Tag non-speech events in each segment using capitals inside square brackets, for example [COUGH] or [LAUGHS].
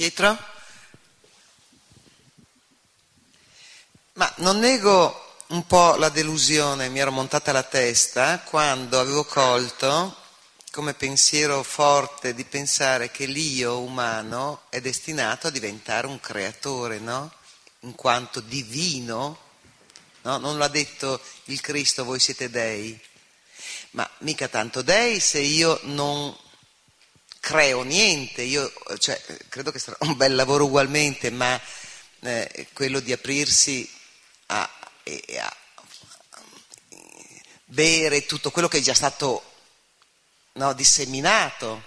Pietro? Ma non nego un po' la delusione, mi ero montata la testa quando avevo colto come pensiero forte di pensare che l'io umano è destinato a diventare un creatore, no? In quanto divino, no? Non l'ha detto il Cristo, voi siete dei, ma mica tanto dei se io non creo niente, io cioè, credo che sarà un bel lavoro ugualmente, ma eh, quello di aprirsi a, a, a, bere tutto quello che è già stato no, disseminato,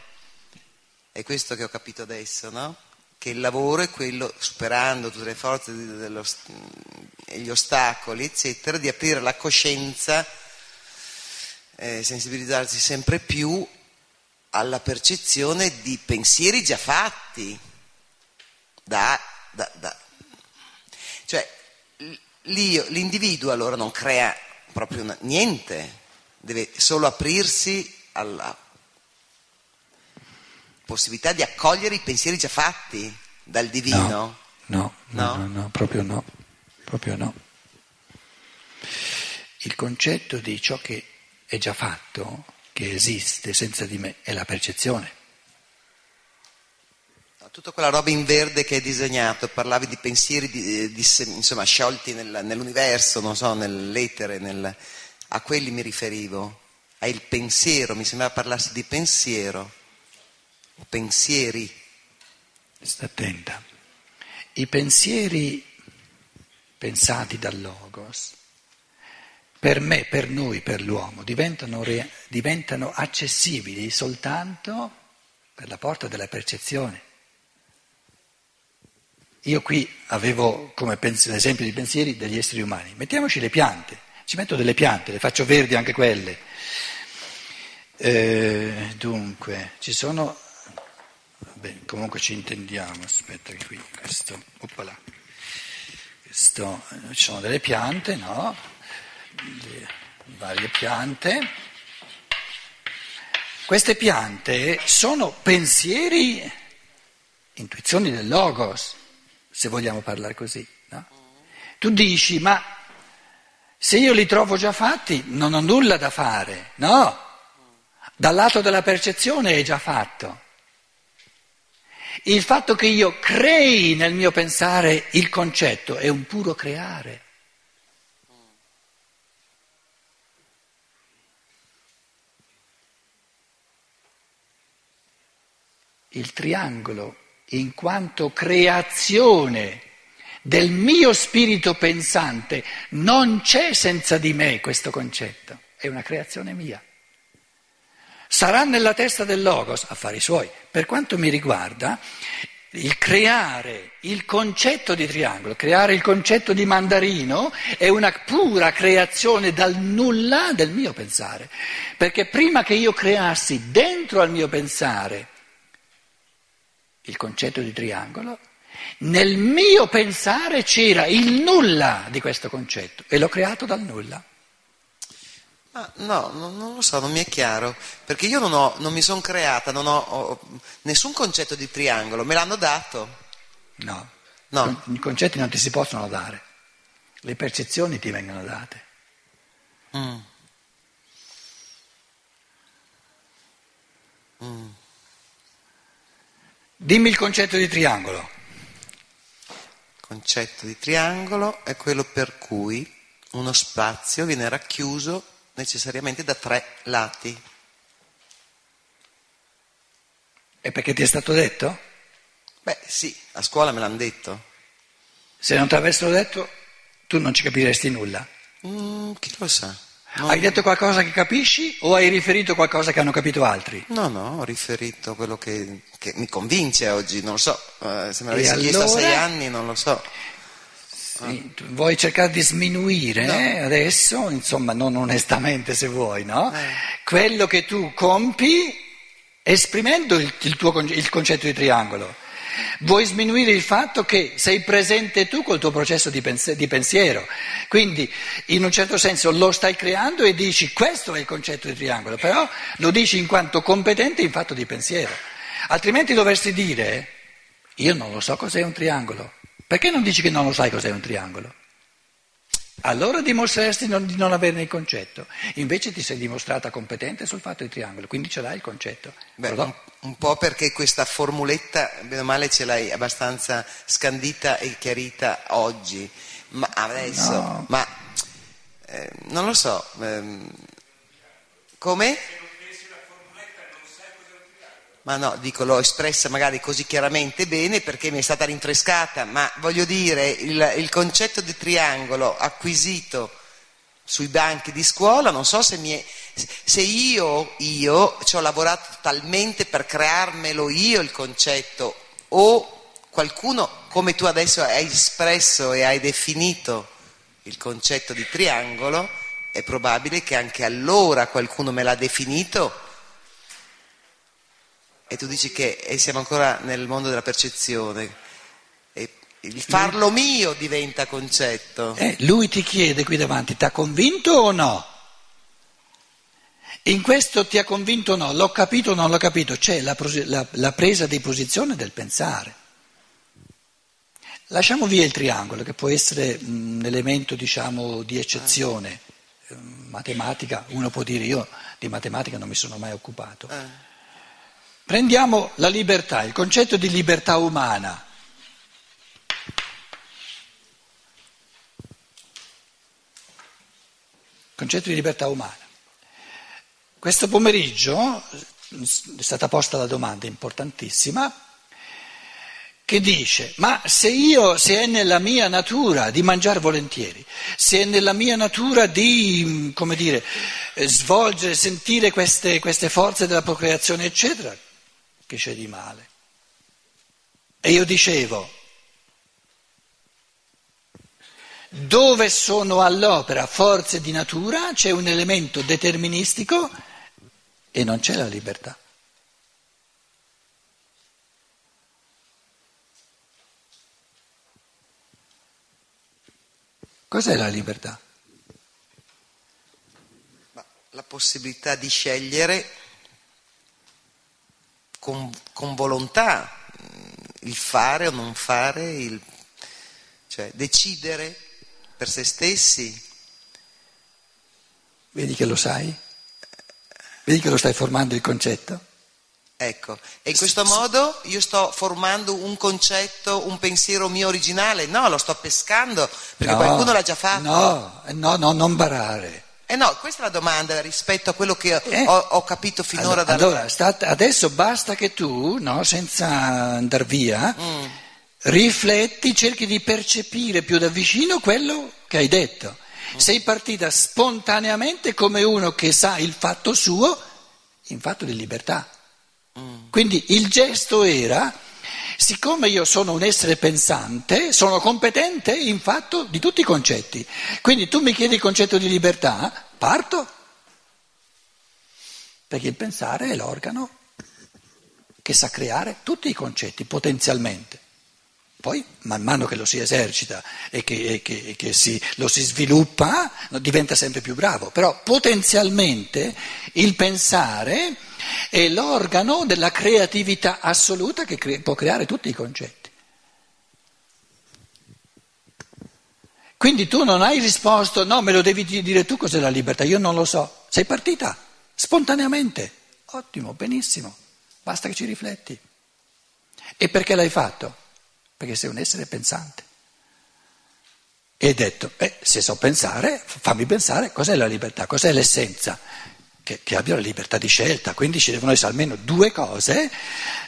è questo che ho capito adesso, no? che il lavoro è quello, superando tutte le forze e gli ostacoli, eccetera, di aprire la coscienza, eh, sensibilizzarsi sempre più alla percezione di pensieri già fatti. Da, da, da. Cioè, l'individuo allora non crea proprio una, niente, deve solo aprirsi alla possibilità di accogliere i pensieri già fatti dal divino. No, no, no, no, no proprio no, proprio no. Il concetto di ciò che è già fatto che esiste senza di me è la percezione. Tutta quella roba in verde che hai disegnato, parlavi di pensieri di, di, insomma, sciolti nel, nell'universo, non so, nell'etere, nel, a quelli mi riferivo, a il pensiero, mi sembrava parlarsi di pensiero, pensieri. Sta attenta. I pensieri pensati dal Logos per me, per noi, per l'uomo, diventano, diventano accessibili soltanto per la porta della percezione. Io qui avevo come pens- esempio di pensieri degli esseri umani. Mettiamoci le piante, ci metto delle piante, le faccio verdi anche quelle. Eh, dunque, ci sono. Beh, comunque ci intendiamo, aspetta qui, questo. Oppala, questo ci sono delle piante, no? Le varie piante. Queste piante sono pensieri, intuizioni del logos, se vogliamo parlare così. No? Tu dici, ma se io li trovo già fatti non ho nulla da fare, no? Dal lato della percezione è già fatto. Il fatto che io crei nel mio pensare il concetto è un puro creare. Il triangolo in quanto creazione del mio spirito pensante, non c'è senza di me questo concetto, è una creazione mia. Sarà nella testa del Logos, affari suoi. Per quanto mi riguarda, il creare il concetto di triangolo, creare il concetto di mandarino è una pura creazione dal nulla del mio pensare, perché prima che io creassi dentro al mio pensare il concetto di triangolo, nel mio pensare c'era il nulla di questo concetto e l'ho creato dal nulla. Ah, no, non, non, lo so, non mi è chiaro, perché io non, ho, non mi sono creata, non ho, ho, nessun concetto di triangolo, me l'hanno dato. No, no, i concetti non ti si possono dare, le percezioni ti vengono date. Mm. Mm. Dimmi il concetto di triangolo. Il concetto di triangolo è quello per cui uno spazio viene racchiuso necessariamente da tre lati. E perché ti è stato detto? Beh sì, a scuola me l'hanno detto. Se non ti avessero detto, tu non ci capiresti nulla. Mm, chi lo sa? No, hai detto qualcosa che capisci o hai riferito qualcosa che hanno capito altri? No, no, ho riferito quello che, che mi convince oggi, non lo so, eh, se me l'avessi allora... chiesto a sei anni non lo so. Sì, vuoi cercare di sminuire no. eh, adesso, insomma non onestamente se vuoi, no? Eh. Quello che tu compi esprimendo il, il, tuo, il concetto di triangolo. Vuoi sminuire il fatto che sei presente tu col tuo processo di, pens- di, pensiero, quindi in un certo senso lo stai creando e dici questo è il concetto di triangolo, però lo dici in quanto competente in fatto di pensiero, altrimenti dovresti dire io non lo so cos'è un triangolo. Perché non dici che non lo sai cos'è un triangolo? Allora dimostreresti non, di non averne il concetto. Invece ti sei dimostrata competente sul fatto del triangolo, quindi ce l'hai il concetto. Beh, un, un, po' perché questa formuletta, bene o male, ce l'hai abbastanza scandita e chiarita oggi. Ma adesso, no. ma eh, non lo so. Ehm, come? Ma no, dico, l'ho espressa magari così chiaramente bene perché mi è stata rinfrescata, ma voglio dire, il, il concetto di triangolo acquisito sui banchi di scuola, non so se, è, se io, io ci ho lavorato talmente per crearmelo io il concetto o qualcuno, come tu adesso hai espresso e hai definito il concetto di triangolo, è probabile che anche allora qualcuno me l'ha definito e tu dici che e siamo ancora nel mondo della percezione. E il farlo mio diventa concetto. Eh, lui ti chiede qui davanti, ti ha convinto o no? In questo ti ha convinto o no? L'ho capito o non l'ho capito? C'è la, la, la presa di posizione del pensare. Lasciamo via il triangolo, che può essere un elemento diciamo, di eccezione. Eh, matematica, uno può dire io di matematica non mi sono mai occupato. Prendiamo la libertà, il concetto di libertà umana. Concetto di libertà umana. Questo pomeriggio è stata posta la domanda importantissima che dice, ma se io, se è nella mia natura di mangiare volentieri, se è nella mia natura di, come dire, svolgere, sentire queste, queste forze della procreazione, eccetera, che c'è di male. E io dicevo, dove sono all'opera forze di natura c'è un elemento deterministico e non c'è la libertà. Cos'è la libertà? La possibilità di scegliere con, con volontà mm, il fare o non fare, il, cioè decidere per se stessi. Vedi che lo sai? Vedi che lo stai formando il concetto? Ecco, e in questo modo io sto formando un concetto, un pensiero mio originale? No, lo sto pescando perché no, qualcuno l'ha già fatto. No, no, no, non barare. Eh no, questa è la domanda rispetto a quello che eh? ho, ho, capito finora allora, dalla... allora sta, adesso basta che tu, no, senza andare via, mm. rifletti, cerchi di percepire più da vicino quello che hai detto. Mm. Sei partita spontaneamente come uno che sa il fatto suo, in fatto di libertà. Mm. Quindi il gesto era, siccome io sono un essere pensante, sono competente in fatto di tutti i concetti. Quindi tu mi chiedi il concetto di libertà, parto. Perché il pensare è l'organo che sa creare tutti i concetti potenzialmente. Poi, man mano che lo si esercita e che, e che, e che si, lo si sviluppa, diventa sempre più bravo. Però potenzialmente il pensare è l'organo della creatività assoluta che cre- può creare tutti i concetti. Quindi tu non hai risposto, no, me lo devi dire tu cos'è la libertà, io non lo so. Sei partita spontaneamente. Ottimo, benissimo, basta che ci rifletti. E perché l'hai fatto? Perché sei un essere pensante. E hai detto, eh, se so pensare, fammi pensare cos'è la libertà, cos'è l'essenza. Che, che, abbia la libertà di scelta, quindi ci devono essere almeno due cose,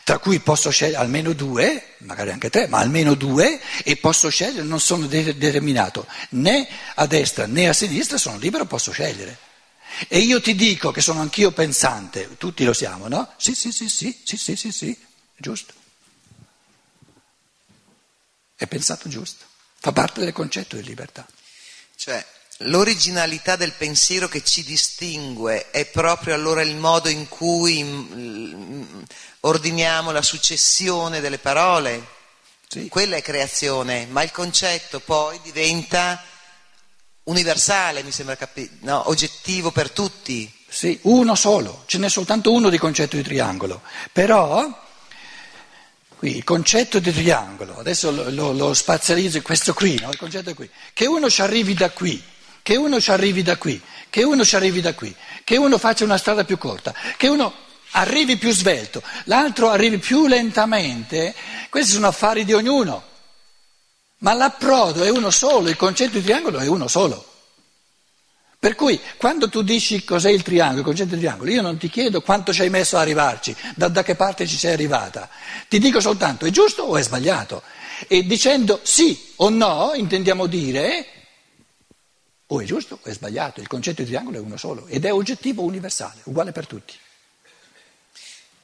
tra cui posso scegliere almeno due, magari anche tre, ma almeno due, e posso scegliere, non sono de- determinato né a destra né a sinistra, sono libero, posso scegliere. E io ti dico che sono anch'io pensante, tutti lo siamo, no? Sì, sì, sì, sì, sì, sì, sì, sì, giusto. È pensato giusto, fa parte del concetto di libertà. Cioè, L'originalità del pensiero che ci distingue è proprio allora il modo in cui mm, ordiniamo la successione delle parole. Sì. Quella è creazione, ma il concetto poi diventa universale, mi sembra capire, no? oggettivo per tutti. Sì, uno solo, ce n'è soltanto uno di concetto di triangolo. Però qui, il concetto di triangolo, adesso lo, lo, lo spazializzo, questo qui, no? il concetto è qui, che uno ci arrivi da qui, che uno ci arrivi da qui, che uno ci arrivi da qui, che uno faccia una strada più corta, che uno arrivi più svelto, l'altro arrivi più lentamente, questi sono affari di ognuno, ma l'approdo è uno solo, il concetto di triangolo è uno solo. Per cui quando tu dici cos'è il triangolo, il concetto di triangolo, io non ti chiedo quanto ci hai messo a arrivarci, da, da che parte ci sei arrivata, ti dico soltanto è giusto o è sbagliato. E dicendo sì o no intendiamo dire o è giusto o è sbagliato, il concetto di triangolo è uno solo ed è oggettivo universale, uguale per tutti.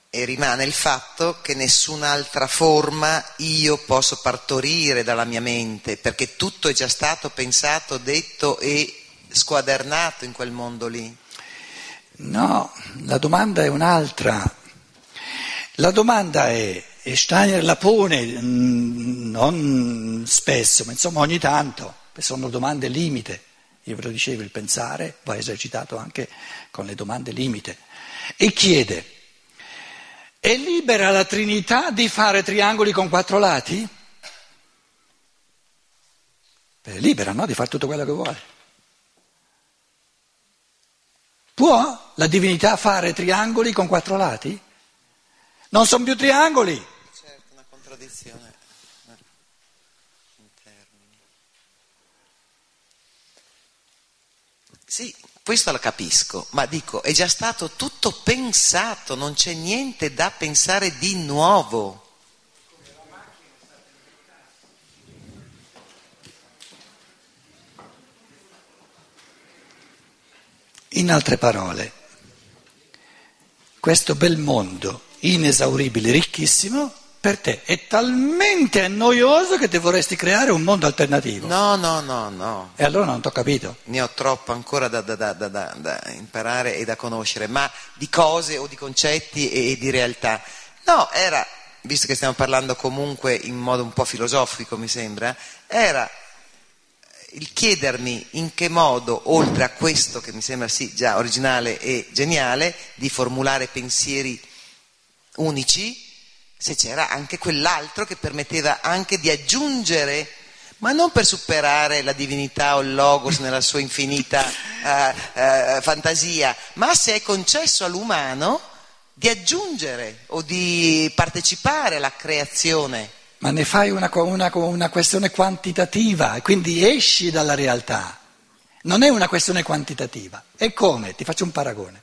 E rimane il fatto che nessun'altra forma io posso partorire dalla mia mente, perché tutto è già stato pensato, detto e squadernato in quel mondo lì? No, la domanda è un'altra. La domanda è, e Steiner la pone mm, non spesso, ma insomma ogni tanto, sono domande limite. Io ve lo dicevo, il pensare va esercitato anche con le domande limite. E chiede, è libera la Trinità di fare triangoli con quattro lati? È libera, no? Di fare tutto quello che vuole. Può la divinità fare triangoli con quattro lati? Non sono più triangoli. Certo, una contraddizione. Sì, questo lo capisco, ma dico, è già stato tutto pensato, non c'è niente da pensare di nuovo. In altre parole, questo bel mondo inesauribile, ricchissimo, per te è talmente noioso che ti vorresti creare un mondo alternativo. No, no, no, no. E allora non ti ho capito. Ne ho troppo ancora da, da, da, da, imparare e da conoscere, ma di cose o di concetti e, e di realtà. No, era, visto che stiamo parlando comunque in modo un po' filosofico, mi sembra, era il chiedermi in che modo, oltre a questo che mi sembra sì già originale e geniale, di formulare pensieri unici, se c'era anche quell'altro che permetteva anche di aggiungere, ma non per superare la divinità o il logos nella sua infinita uh, [LAUGHS] uh, fantasia, ma se è concesso all'umano di aggiungere o di partecipare alla creazione ma ne fai una, una, una questione quantitativa e quindi esci dalla realtà. Non è una questione quantitativa. E come? Ti faccio un paragone.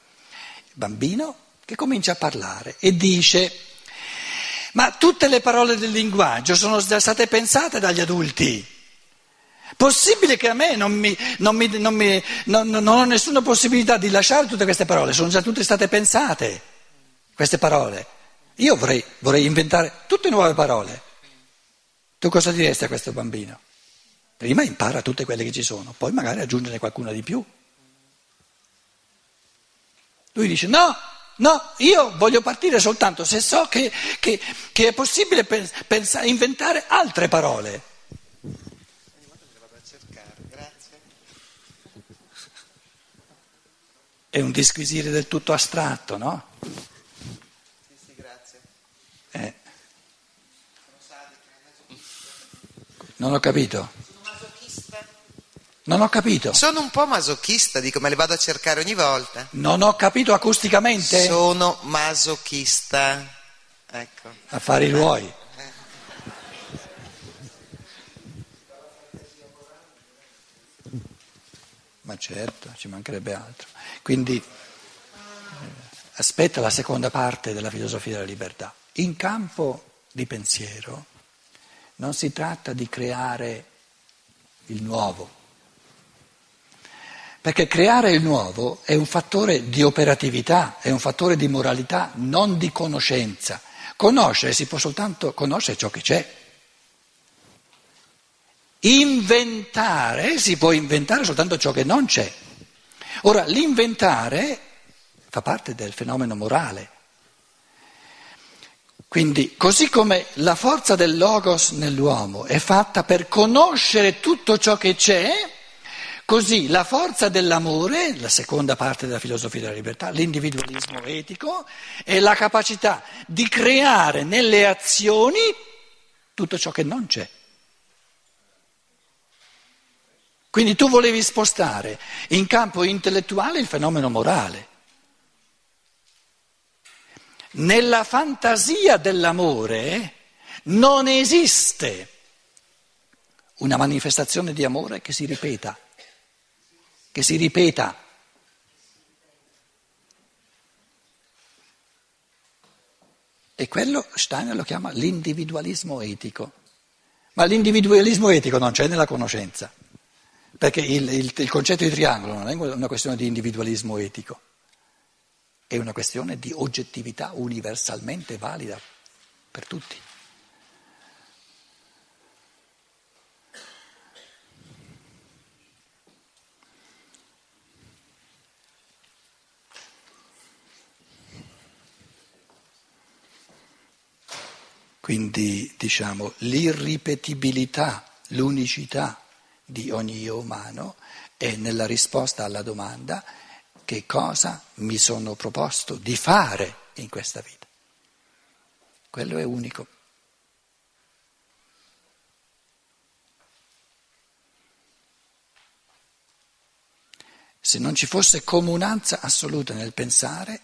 Il bambino che comincia a parlare e dice, ma tutte le parole del linguaggio sono già state pensate dagli adulti. Possibile che a me non, mi, non, mi, non, mi, non, ho nessuna possibilità di lasciare tutte queste parole, sono già tutte state pensate, queste parole. Io vorrei, vorrei inventare tutte nuove parole. Tu cosa diresti a questo bambino? Prima impara tutte quelle che ci sono, poi magari aggiungere qualcuna di più. Lui dice no, no, io voglio partire soltanto se so che, che, che è possibile pensa, inventare altre parole. È un disquisire del tutto astratto, no? Non ho capito. Non ho capito. Sono un po' masochista, dico, me le vado a cercare ogni volta. Non ho capito acusticamente. Sono masochista. Ecco. Affari tuoi. Ma certo, ci mancherebbe altro. Quindi eh, aspetta la seconda parte della filosofia della libertà. In campo di pensiero non si tratta di creare il nuovo, perché creare il nuovo è un fattore di operatività, è un fattore di moralità, non di conoscenza. Conoscere si può soltanto conoscere ciò che c'è. Inventare si può inventare soltanto ciò che non c'è. Ora, l'inventare fa parte del fenomeno morale. Quindi, così come la forza del logos nell'uomo è fatta per conoscere tutto ciò che c'è, Così la forza dell'amore, la seconda parte della filosofia della libertà, l'individualismo etico, è la capacità di creare nelle azioni tutto ciò che non c'è. Quindi tu volevi spostare in campo intellettuale il fenomeno morale. Nella fantasia dell'amore non esiste una manifestazione di amore che si ripeta che si ripeta. E quello Steiner lo chiama l'individualismo etico. Ma l'individualismo etico non c'è nella conoscenza, perché il, il, il concetto di triangolo non è una questione di individualismo etico, è una questione di oggettività universalmente valida per tutti. Quindi diciamo l'irripetibilità, l'unicità di ogni io umano è nella risposta alla domanda che cosa mi sono proposto di fare in questa vita. Quello è unico. Se non ci fosse comunanza assoluta nel pensare,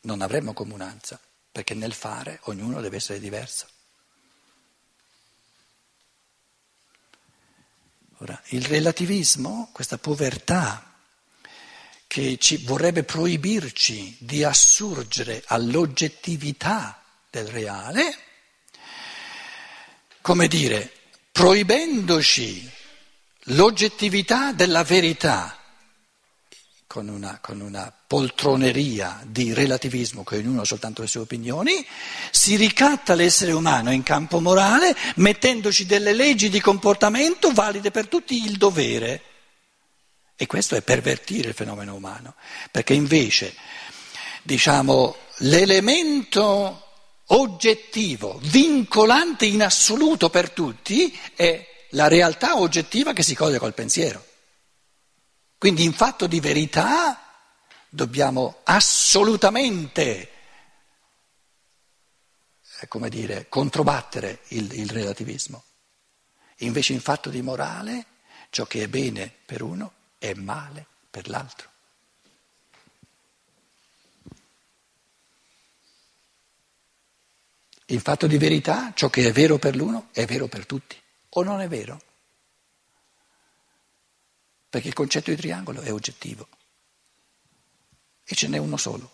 non avremmo comunanza perché nel fare ognuno deve essere diverso. Ora, il relativismo, questa povertà che ci vorrebbe proibirci di assurgere all'oggettività del reale, come dire, proibendoci l'oggettività della verità con una, con una, poltroneria di relativismo che ognuno ha soltanto le sue opinioni, si ricatta l'essere umano in campo morale mettendoci delle leggi di comportamento valide per tutti il dovere. E questo è pervertire il fenomeno umano, perché invece, diciamo, l'elemento oggettivo, vincolante in assoluto per tutti, è la realtà oggettiva che si coglie col pensiero. Quindi in fatto di verità dobbiamo assolutamente, eh, come dire, controbattere il, il relativismo. Invece in fatto di morale ciò che è bene per uno è male per l'altro. In fatto di verità ciò che è vero per l'uno è vero per tutti, o non è vero? perché il concetto di triangolo è oggettivo e ce n'è uno solo.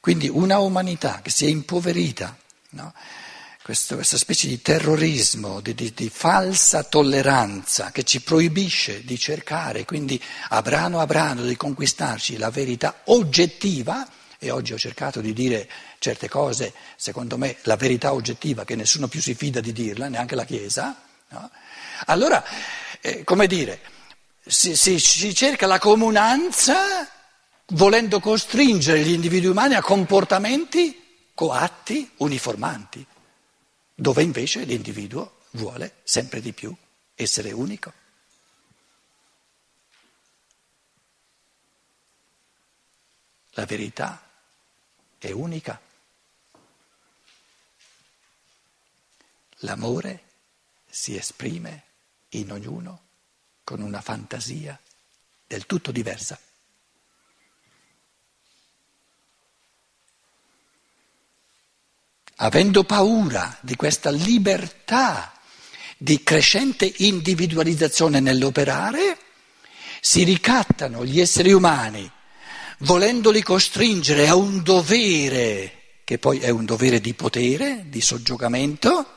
Quindi una umanità che si è impoverita, no? Questa, questa, specie di terrorismo, di, di, di, falsa tolleranza che ci proibisce di cercare, quindi a brano a brano di conquistarci la verità oggettiva, e oggi ho cercato di dire certe cose, secondo me la verità oggettiva che nessuno più si fida di dirla, neanche la Chiesa, no? allora eh, come dire, si, si, si cerca la comunanza volendo costringere gli individui umani a comportamenti coatti, uniformanti, dove invece l'individuo vuole sempre di più essere unico. La verità è unica. L'amore si esprime in ognuno con una fantasia del tutto diversa. Avendo paura di questa libertà di crescente individualizzazione nell'operare, si ricattano gli esseri umani, volendoli costringere a un dovere, che poi è un dovere di potere, di soggiogamento,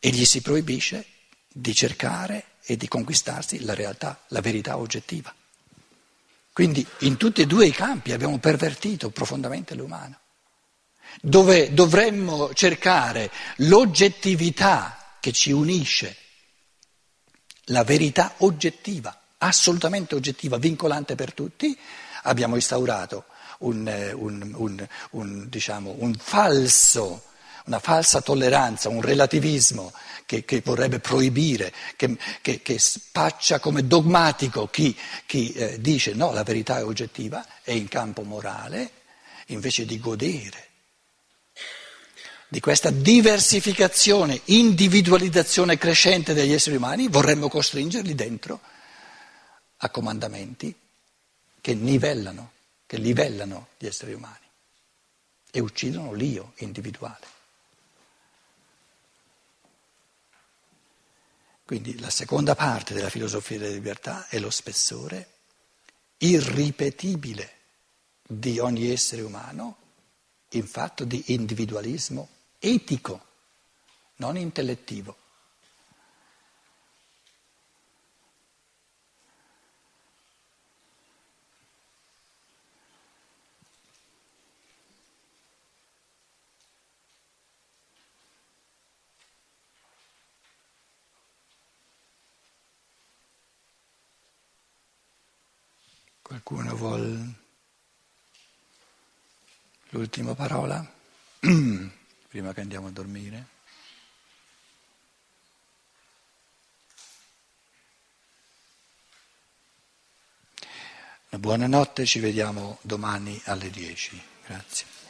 e gli si proibisce di cercare e di conquistarsi la realtà, la verità oggettiva. Quindi in tutti e due i campi abbiamo pervertito profondamente l'umano, dove dovremmo cercare l'oggettività che ci unisce, la verità oggettiva, assolutamente oggettiva, vincolante per tutti, abbiamo instaurato un, un, un, un diciamo, falso una falsa tolleranza, un relativismo che, che vorrebbe proibire, che, che, che, spaccia come dogmatico chi, chi eh, dice no, la verità è oggettiva, è in campo morale, invece di godere di questa diversificazione, individualizzazione crescente degli esseri umani, vorremmo costringerli dentro a comandamenti che nivellano, che livellano gli esseri umani e uccidono l'io individuale. Quindi la seconda parte della filosofia della libertà è lo spessore irripetibile di ogni essere umano in fatto di individualismo etico, non intellettivo. Qualcuno vuole l'ultima parola? [CLEARS THROAT] prima che andiamo a dormire? Una buona ci vediamo domani alle 10. Grazie.